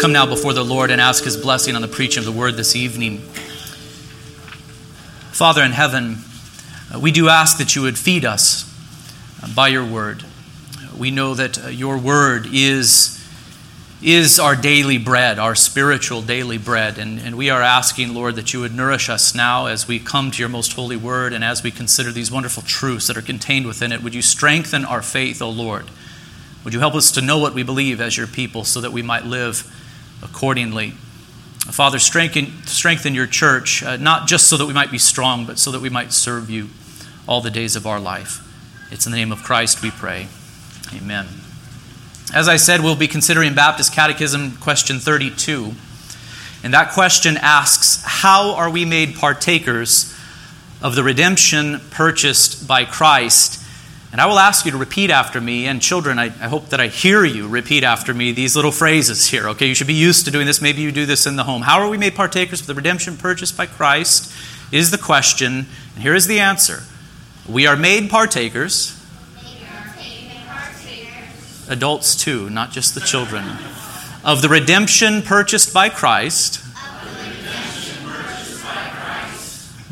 come now before the Lord and ask his blessing on the preaching of the word this evening. Father in heaven, uh, we do ask that you would feed us uh, by your word. We know that uh, your word is, is our daily bread, our spiritual daily bread. And, and we are asking, Lord, that you would nourish us now as we come to your most holy word and as we consider these wonderful truths that are contained within it. Would you strengthen our faith, O Lord? Would you help us to know what we believe as your people so that we might live accordingly? Father, strengthen, strengthen your church, uh, not just so that we might be strong, but so that we might serve you all the days of our life. It's in the name of Christ we pray. Amen. As I said, we'll be considering Baptist Catechism question 32. And that question asks How are we made partakers of the redemption purchased by Christ and I will ask you to repeat after me. And children, I, I, hope that I hear you repeat after me these little phrases here. Okay, you should be used to doing this. Maybe you do this in the home. How are we made partakers of the redemption purchased by Christ? Is the question. And here is the answer We are made partakers. Adults too, not just the children. Of the redemption purchased by Christ.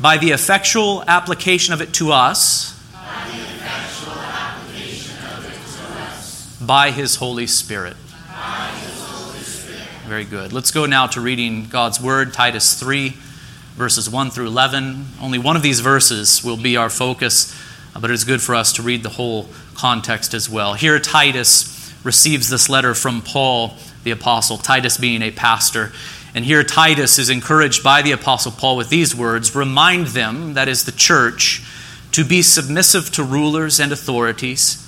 By the effectual application of it to us by His Holy Spirit. Very good. Let's go now to reading God's Word, Titus 3, verses 1 through 11. Only one of these verses will be our focus, uh, but it's good for us to read the whole context as well. Here, Titus receives this letter from Paul, the apostle, Titus being a pastor. And here, Titus is encouraged by the apostle Paul with these words Remind them, that is the church, to be submissive to rulers and authorities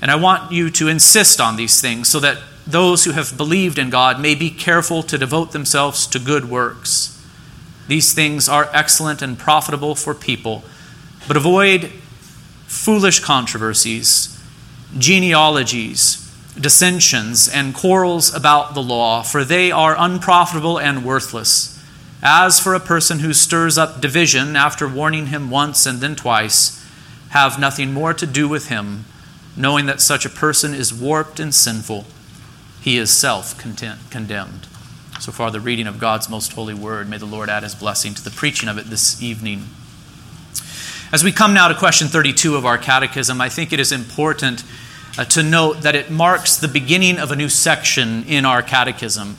And I want you to insist on these things so that those who have believed in God may be careful to devote themselves to good works. These things are excellent and profitable for people, but avoid foolish controversies, genealogies, dissensions, and quarrels about the law, for they are unprofitable and worthless. As for a person who stirs up division after warning him once and then twice, have nothing more to do with him knowing that such a person is warped and sinful, he is self condemned. So far, the reading of God's most holy word. May the Lord add his blessing to the preaching of it this evening. As we come now to question 32 of our catechism, I think it is important uh, to note that it marks the beginning of a new section in our catechism.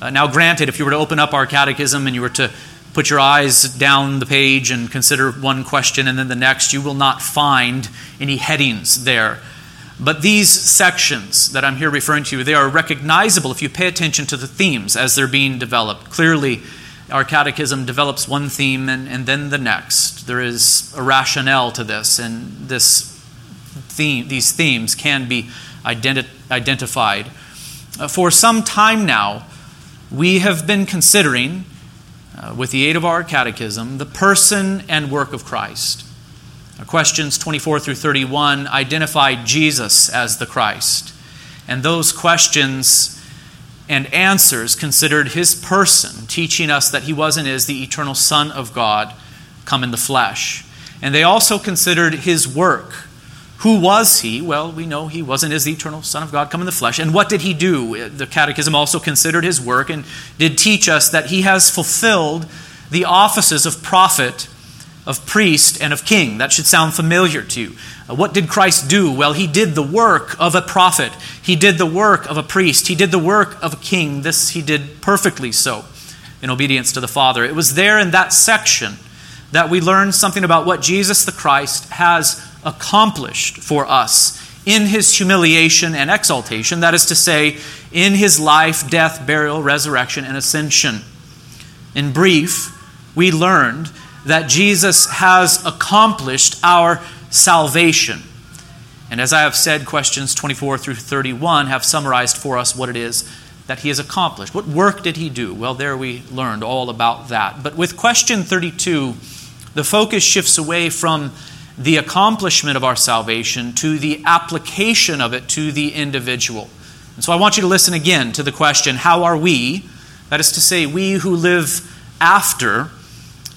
Uh, now, granted, if you were to open up our catechism and you were to put your eyes down the page and consider one question and then the next, you will not find any headings there. But these sections that I'm here referring to, they are recognizable if you pay attention to the themes as they're being developed. Clearly, our catechism develops one theme and, and then the next. There is a rationale to this, and this theme, these themes can be identi- identified. Uh, for some time now, we have been considering, uh, with the aid of our catechism, the person and work of Christ. Questions 24 through 31 identify Jesus as the Christ. And those questions and answers considered his person, teaching us that he was and is the eternal Son of God come in the flesh. And they also considered his work. Who was he? Well, we know he wasn't as the eternal Son of God come in the flesh. And what did he do? The Catechism also considered his work and did teach us that he has fulfilled the offices of prophet of priest and of king. That should sound familiar to you. Uh, what did Christ do? Well, he did the work of a prophet, he did the work of a priest, he did the work of a king. This he did perfectly so. in obedience to the Father. It was there in that section that we learned something about what Jesus the Christ has accomplished for us in his humiliation and exaltation, that is to say, in his life, death, burial, resurrection, and ascension. In brief, we learned that Jesus has accomplished our salvation. And as I have said, questions 24 through 31 have summarized for us what it is that he has accomplished. What work did he do? Well, there we learned all about that. But with question 32, the focus shifts away from the accomplishment of our salvation to the application of it to the individual. And so I want you to listen again to the question how are we, that is to say, we who live after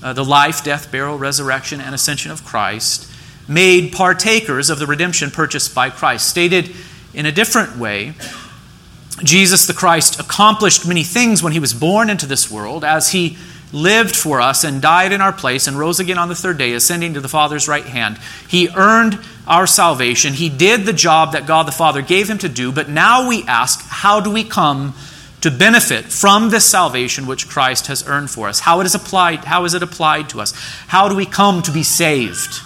uh, the life, death, burial, resurrection, and ascension of Christ, made partakers of the redemption purchased by Christ? Stated in a different way, Jesus the Christ accomplished many things when he was born into this world as he lived for us and died in our place and rose again on the third day, ascending to the Father's right hand. He earned our salvation. He did the job that God the Father gave him to do. But now we ask, how do we come to benefit from this salvation which Christ has earned for us? How it is applied, how is it applied to us? How do we come to be saved?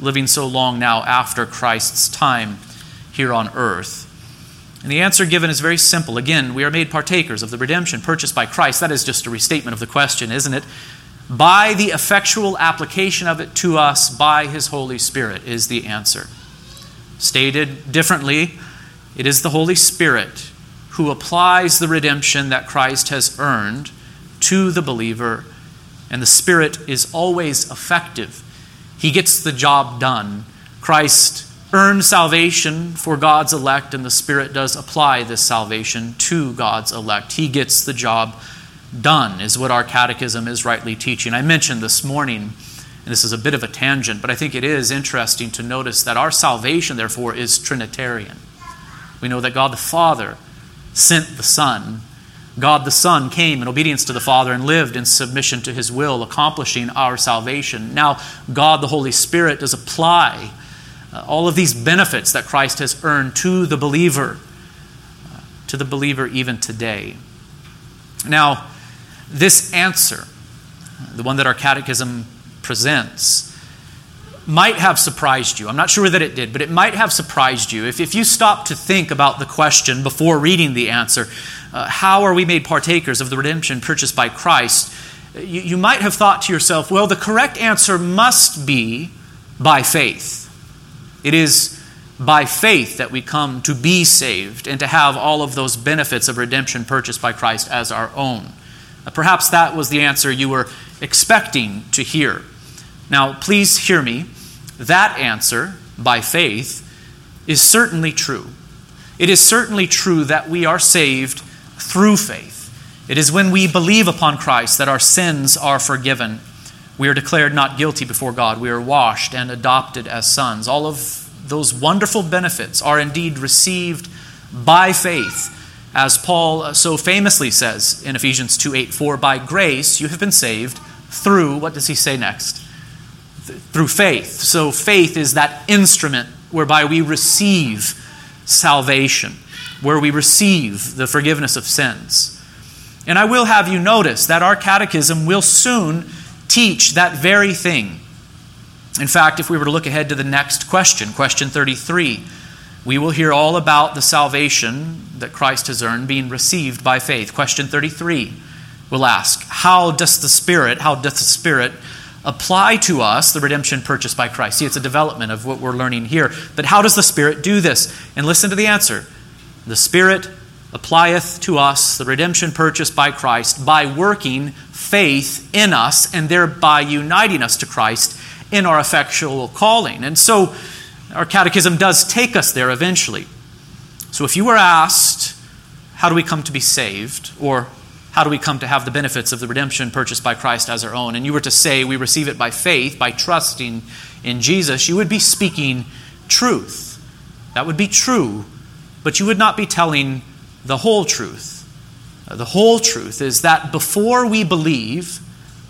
Living so long now after Christ's time here on earth. And the answer given is very simple. Again, we are made partakers of the redemption purchased by Christ. That is just a restatement of the question, isn't it? By the effectual application of it to us by His Holy Spirit, is the answer. Stated differently, it is the Holy Spirit who applies the redemption that Christ has earned to the believer, and the Spirit is always effective. He gets the job done. Christ earn salvation for God's elect, and the Spirit does apply this salvation to God's elect. He gets the job done, is what our catechism is rightly teaching. I mentioned this morning, and this is a bit of a tangent, but I think it is interesting to notice that our salvation, therefore, is Trinitarian. We know that God the Father sent the Son. God the Son came in obedience to the Father and lived in submission to his will, accomplishing our salvation. Now, God the Holy Spirit does apply uh, all of these benefits that Christ has earned to the believer, uh, to the believer even today. Now, this answer, the one that our catechism presents, might have surprised you. I'm not sure that it did, but it might have surprised you. If, if you stop to think about the question before reading the answer, uh, how are we made partakers of the redemption purchased by Christ? You, you might have thought to yourself, well, the correct answer must be by faith. It is by faith that we come to be saved and to have all of those benefits of redemption purchased by Christ as our own. Uh, perhaps that was the answer you were expecting to hear. Now, please hear me. That answer, by faith, is certainly true. It is certainly true that we are saved through faith. It is when we believe upon Christ that our sins are forgiven we are declared not guilty before God. We are washed and adopted as sons. All of those wonderful benefits are indeed received by faith. As Paul so famously says in Ephesians 2 8, for by grace you have been saved through, what does he say next? Through faith. So faith is that instrument whereby we receive salvation, where we receive the forgiveness of sins. And I will have you notice that our catechism will soon teach that very thing. In fact, if we were to look ahead to the next question, question 33, we will hear all about the salvation that Christ has earned being received by faith. Question 33 will ask, How does the Spirit, how does the Spirit apply to us the redemption purchased by Christ? See, it's a development of what we're learning here. But how does the Spirit do this? And listen to the answer. The Spirit applieth to us the redemption purchased by Christ by working faith in us and thereby uniting us to Christ in our effectual calling. And so our catechism does take us there eventually. So if you were asked, how do we come to be saved? Or how do we come to have the benefits of the redemption purchased by Christ as our own? And you were to say, we receive it by faith, by trusting in Jesus, you would be speaking truth. That would be true, but you would not be telling the whole truth. The whole truth is that before we believe,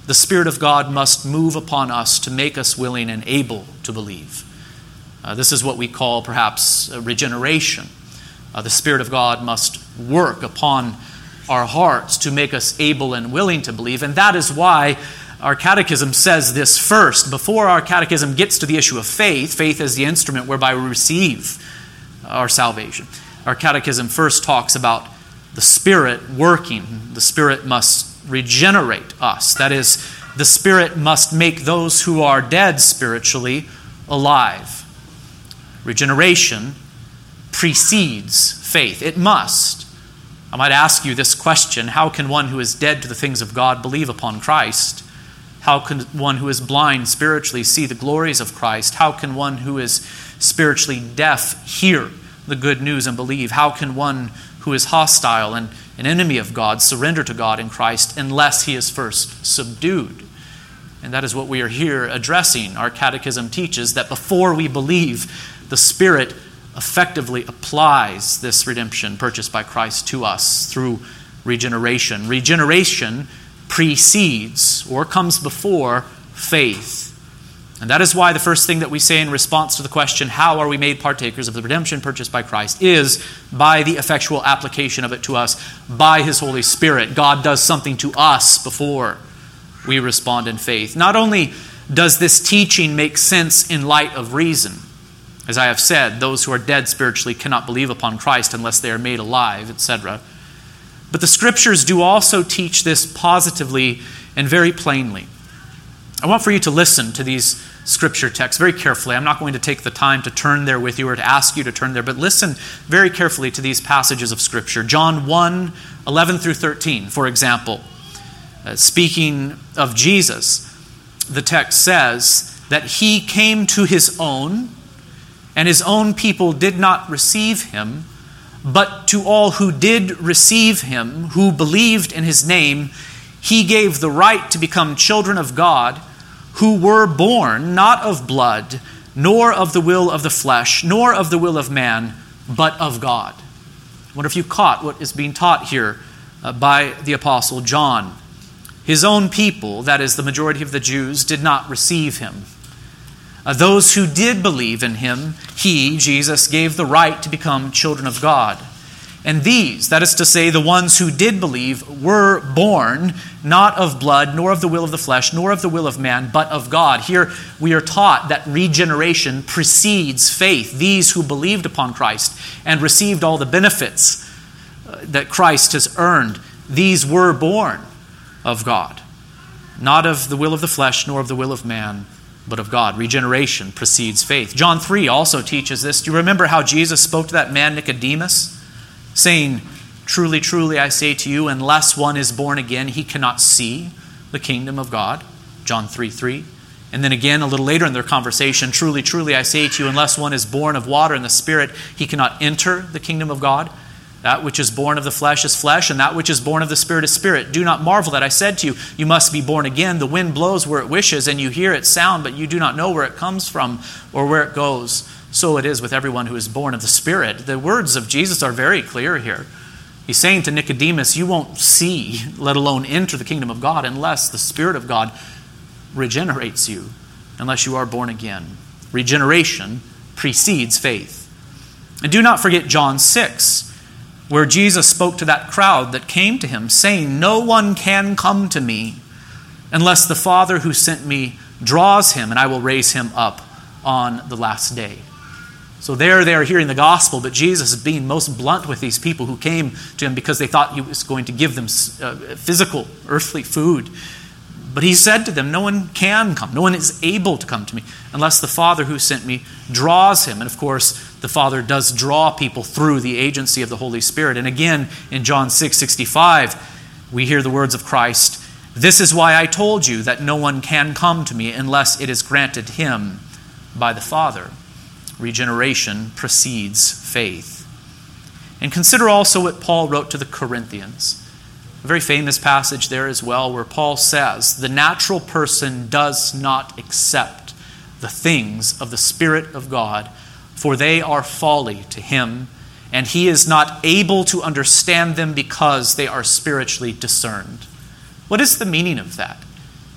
the Spirit of God must move upon us to make us willing and able to believe. Uh, this is what we call perhaps regeneration. Uh, the Spirit of God must work upon our hearts to make us able and willing to believe. And that is why our catechism says this first. Before our catechism gets to the issue of faith, faith is the instrument whereby we receive our salvation. Our catechism first talks about the Spirit working. The Spirit must regenerate us. That is, the Spirit must make those who are dead spiritually alive. Regeneration precedes faith. It must. I might ask you this question How can one who is dead to the things of God believe upon Christ? How can one who is blind spiritually see the glories of Christ? How can one who is spiritually deaf hear the good news and believe? How can one who is hostile and an enemy of God surrender to God in Christ unless he is first subdued? And that is what we are here addressing. Our catechism teaches that before we believe, the Spirit effectively applies this redemption purchased by Christ to us through regeneration. Regeneration precedes or comes before faith. And that is why the first thing that we say in response to the question, How are we made partakers of the redemption purchased by Christ? is by the effectual application of it to us by His Holy Spirit. God does something to us before we respond in faith. Not only does this teaching make sense in light of reason, as I have said, those who are dead spiritually cannot believe upon Christ unless they are made alive, etc. But the scriptures do also teach this positively and very plainly. I want for you to listen to these scripture texts very carefully. I'm not going to take the time to turn there with you or to ask you to turn there, but listen very carefully to these passages of scripture. John 1 11 through 13, for example. Uh, speaking of Jesus, the text says that he came to his own and his own people did not receive him. But to all who did receive him, who believed in his name, he gave the right to become children of God, who were born not of blood, nor of the will of the flesh, nor of the will of man, but of God. I wonder if you caught what is being taught here uh, by the Apostle John. His own people, that is, the majority of the Jews, did not receive him. Uh, those who did believe in him, he, Jesus, gave the right to become children of God. And these, that is to say, the ones who did believe, were born not of blood, nor of the will of the flesh, nor of the will of man, but of God. Here we are taught that regeneration precedes faith. These who believed upon Christ and received all the benefits uh, that Christ has earned, these were born of God, not of the will of the flesh, nor of the will of man, but of God. Regeneration precedes faith. John 3 also teaches this. Do you remember how Jesus spoke to that man Nicodemus, saying, Truly, truly, I say to you, unless one is born again, he cannot see the kingdom of God? John 3 3. And then again, a little later in their conversation, truly, truly, I say to you, unless one is born of water and the Spirit, he cannot enter the kingdom of God. That which is born of the flesh is flesh, and that which is born of the Spirit is spirit. Do not marvel that I said to you, You must be born again. The wind blows where it wishes, and you hear its sound, but you do not know where it comes from or where it goes. So it is with everyone who is born of the Spirit. The words of Jesus are very clear here. He's saying to Nicodemus, You won't see, let alone enter the kingdom of God, unless the Spirit of God regenerates you, unless you are born again. Regeneration precedes faith. And do not forget John 6 where Jesus spoke to that crowd that came to him, saying, No one can come to me unless the Father who sent me draws him, and I will raise him up on the last day. So there they are hearing the gospel, but Jesus is being most blunt with these people who came to him because they thought he was going to give them uh, physical, earthly food. But he said to them, No one can come. No one is able to come to me unless the Father who sent me draws him. And of course, the Father does draw people through the agency of the Holy Spirit. And again, in John 6 65, we hear the words of Christ This is why I told you that no one can come to me unless it is granted him by the Father. Regeneration precedes faith. And consider also what Paul wrote to the Corinthians. A very famous passage there as well, where Paul says, The natural person does not accept the things of the Spirit of God for they are folly to him, and he is not able to understand them because they are spiritually discerned. What is the meaning of that?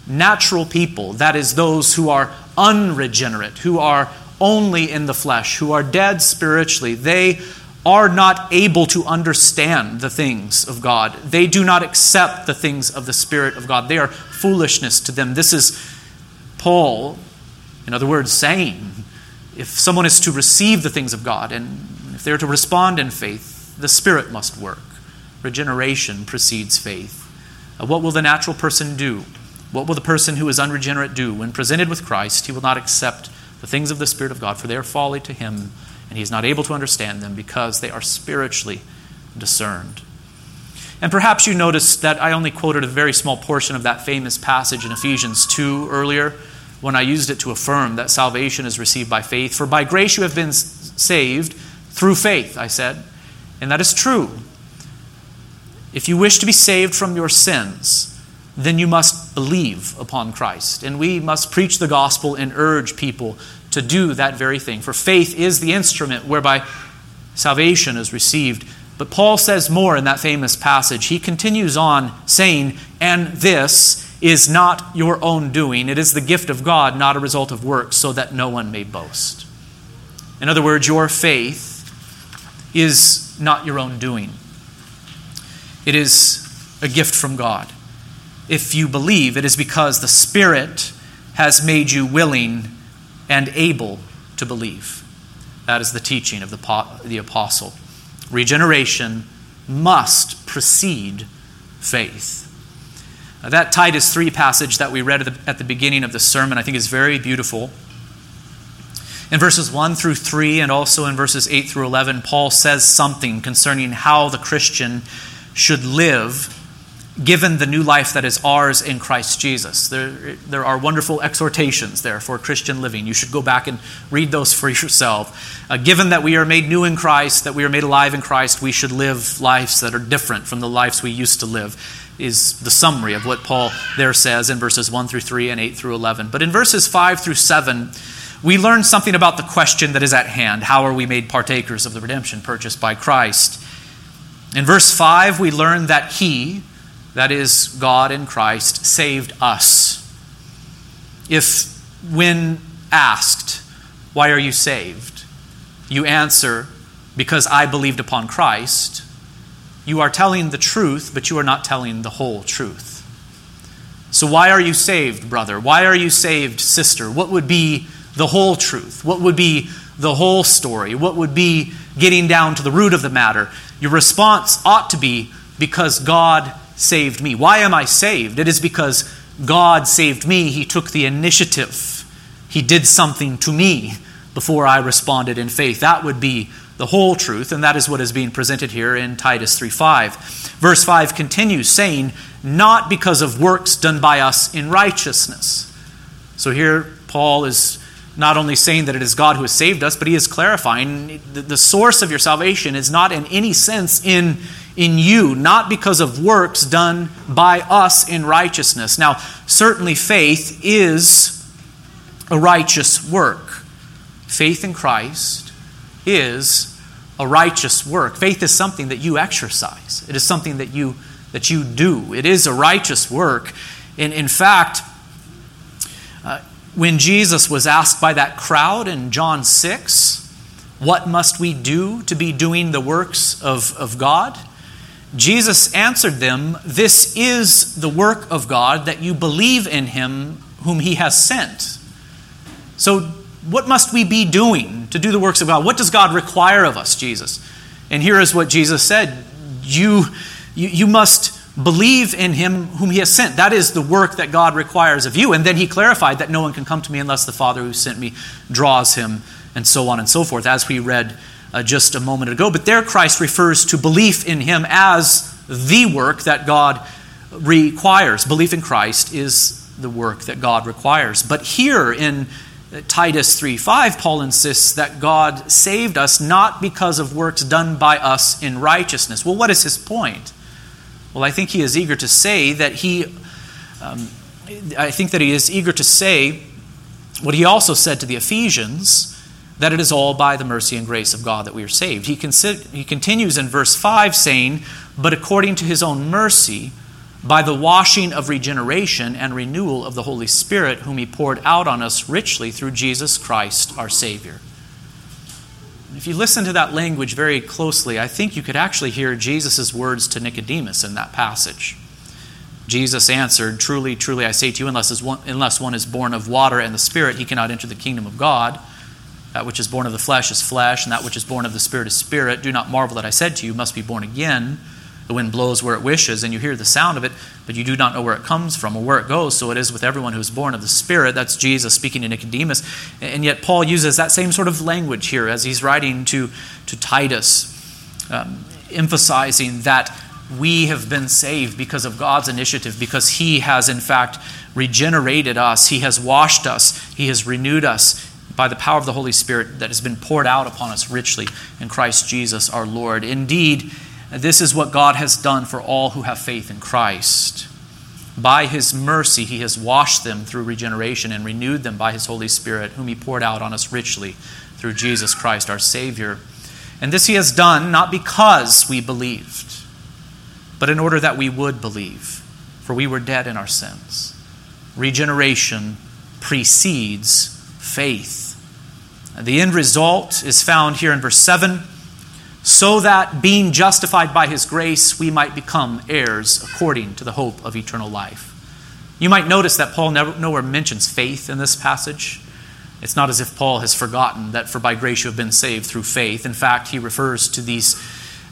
Natural people, that is, those who are unregenerate, who are only in the flesh, who are dead spiritually, they are not able to understand the things of God. They do not accept the things of the Spirit of God. They are foolishness to them. This is Paul, in other words, saying if someone is to receive the things of God and if they're to respond in faith, the Spirit must work. Regeneration precedes faith. Uh, what will the natural person do? What will the person who is unregenerate do? When presented with Christ, he will not accept the things of the Spirit of God, for they are folly to him, and he is not able to understand them because they are spiritually discerned. And perhaps you noticed that I only quoted a very small portion of that famous passage in Ephesians 2 earlier when I used it to affirm that salvation is received by faith. For by grace you have been saved through faith, I said. And that is true. If you wish to be saved from your sins, then you must believe upon Christ. And we must preach the gospel and urge people to do that very thing. For faith is the instrument whereby salvation is received. But Paul says more in that famous passage. He continues on saying, And this is not your own doing, it is the gift of God, not a result of works, so that no one may boast. In other words, your faith is not your own doing, it is a gift from God if you believe, it is because the Spirit has made you willing and able to believe. That is the teaching of the, the apostle. Regeneration must precede faith. Now, that Titus 3 passage that we read at the, at the beginning of the sermon, I think, is very beautiful. In verses 1 through 3 and also in verses 8 through 11, Paul says something concerning how the Christian should live given the new life that is ours in Christ Jesus. There, there are wonderful exhortations there for Christian living. You should go back and read those for yourself. Uh, given that we are made new in Christ, that we are made alive in Christ, we should live lives that are different from the lives we used to live, is the summary of what Paul there says in verses 1 through 3 and 8 through 11. But in verses 5 through 7, we learn something about the question that is at hand how are we made partakers of the redemption purchased by Christ? In verse 5, we learn that He, that is, God in Christ, saved us. If, when asked, Why are you saved? you answer, Because I believed upon Christ, you are telling the truth, but you are not telling the whole truth. So, why are you saved, brother? Why are you saved, sister? What would be the whole truth? What would be the whole story? What would be getting down to the root of the matter? Your response ought to be because God saved me. Why am I saved? It is because God saved me. He took the initiative. He did something to me before I responded in faith. That would be the whole truth, and that is what is being presented here in Titus 3:5. Verse 5 continues saying, "Not because of works done by us in righteousness." So here Paul is not only saying that it is God who has saved us, but he is clarifying the source of your salvation is not in any sense in in you, not because of works done by us in righteousness. Now, certainly faith is a righteous work. Faith in Christ is a righteous work. Faith is something that you exercise. It is something that you that you do. It is a righteous work. And in fact, uh, when Jesus was asked by that crowd in John 6, what must we do to be doing the works of, of God? Jesus answered them, This is the work of God, that you believe in him whom he has sent. So, what must we be doing to do the works of God? What does God require of us, Jesus? And here is what Jesus said You, you, you must believe in him whom he has sent. That is the work that God requires of you. And then he clarified that no one can come to me unless the Father who sent me draws him, and so on and so forth, as we read uh, just a moment ago. But there, Christ refers to belief in him as the work that God requires. Belief in Christ is the work that God requires. But here in Titus 3:5 Paul insists that God saved us not because of works done by us in righteousness. Well, what is his point? Well, I think he is eager to say that he um, I think that he is eager to say what he also said to the Ephesians that it is all by the mercy and grace of God that we are saved. He, consi- he continues in verse 5 saying, But according to his own mercy, by the washing of regeneration and renewal of the Holy Spirit, whom he poured out on us richly through Jesus Christ our Savior. If you listen to that language very closely, I think you could actually hear Jesus' words to Nicodemus in that passage. Jesus answered, Truly, truly, I say to you, unless one, unless one is born of water and the Spirit, he cannot enter the kingdom of God. That which is born of the flesh is flesh, and that which is born of the Spirit is spirit. Do not marvel that I said to you, must be born again. The wind blows where it wishes, and you hear the sound of it, but you do not know where it comes from or where it goes. So it is with everyone who is born of the Spirit. That's Jesus speaking to Nicodemus. And yet, Paul uses that same sort of language here as he's writing to, to Titus, um, emphasizing that we have been saved because of God's initiative, because He has, in fact, regenerated us, He has washed us, He has renewed us by the power of the Holy Spirit that has been poured out upon us richly in Christ Jesus our Lord. Indeed, this is what God has done for all who have faith in Christ. By his mercy, he has washed them through regeneration and renewed them by his Holy Spirit, whom he poured out on us richly through Jesus Christ, our Savior. And this he has done not because we believed, but in order that we would believe, for we were dead in our sins. Regeneration precedes faith. The end result is found here in verse 7 so that being justified by his grace, we might become heirs according to the hope of eternal life. You might notice that Paul never, nowhere mentions faith in this passage. It's not as if Paul has forgotten that for by grace you have been saved through faith. In fact, he refers to these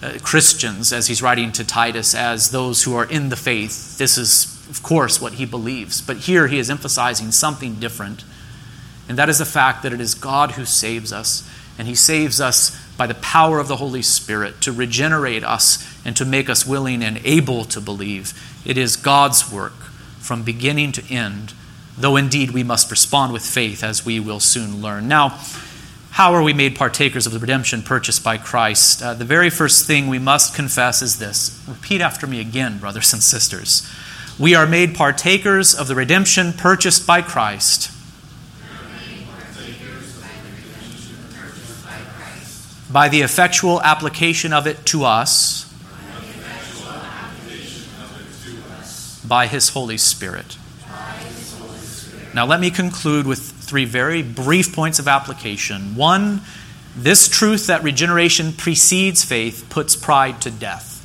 uh, Christians as he's writing to Titus as those who are in the faith. This is, of course, what he believes. But here he is emphasizing something different, and that is the fact that it is God who saves us, and he saves us by the power of the Holy Spirit to regenerate us and to make us willing and able to believe. It is God's work from beginning to end, though indeed we must respond with faith, as we will soon learn. Now, how are we made partakers of the redemption purchased by Christ? Uh, the very first thing we must confess is this. Repeat after me again, brothers and sisters. We are made partakers of the redemption purchased by Christ. By the effectual application of it to us, by His Holy Spirit. Now, let me conclude with three very brief points of application. One, this truth that regeneration precedes faith puts pride to death.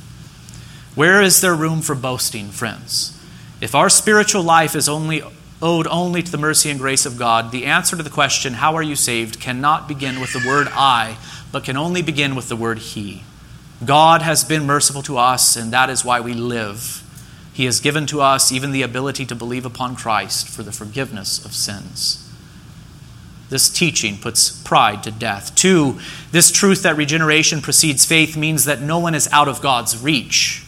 Where is there room for boasting, friends? If our spiritual life is only owed only to the mercy and grace of God, the answer to the question, How are you saved? cannot begin with the word I, but can only begin with the word He. God has been merciful to us, and that is why we live. He has given to us even the ability to believe upon Christ for the forgiveness of sins. This teaching puts pride to death. Two, this truth that regeneration precedes faith means that no one is out of God's reach.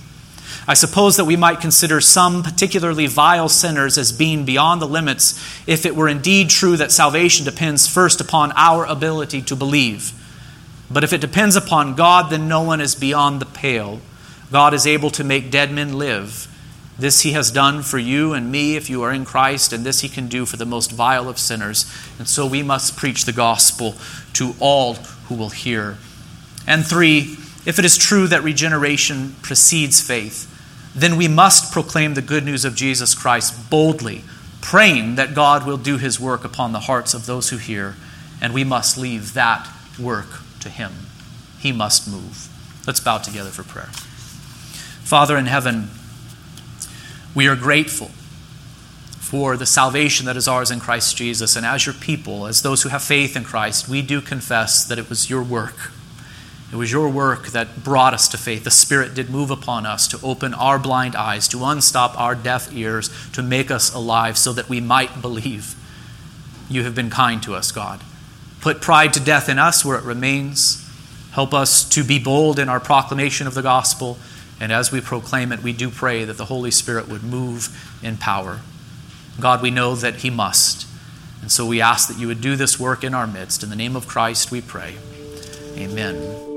I suppose that we might consider some particularly vile sinners as being beyond the limits if it were indeed true that salvation depends first upon our ability to believe. But if it depends upon God, then no one is beyond the pale. God is able to make dead men live. This he has done for you and me if you are in Christ, and this he can do for the most vile of sinners. And so we must preach the gospel to all who will hear. And three, if it is true that regeneration precedes faith, then we must proclaim the good news of Jesus Christ boldly, praying that God will do his work upon the hearts of those who hear, and we must leave that work to Him. He must move. Let's bow together for prayer. Father in heaven, we are grateful for the salvation that is ours in Christ Jesus. And as your people, as those who have faith in Christ, we do confess that it was your work. It was your work that brought us to faith. The Spirit did move upon us to open our blind eyes, to unstop our deaf ears, to make us alive so that we might believe. You have been kind to us, God. Put pride to death in us where it remains. Help us to be bold in our proclamation of the gospel. And as we proclaim it, we do pray that the Holy Spirit would move in power. God, we know that He must. And so we ask that you would do this work in our midst. In the name of Christ, we pray. Amen.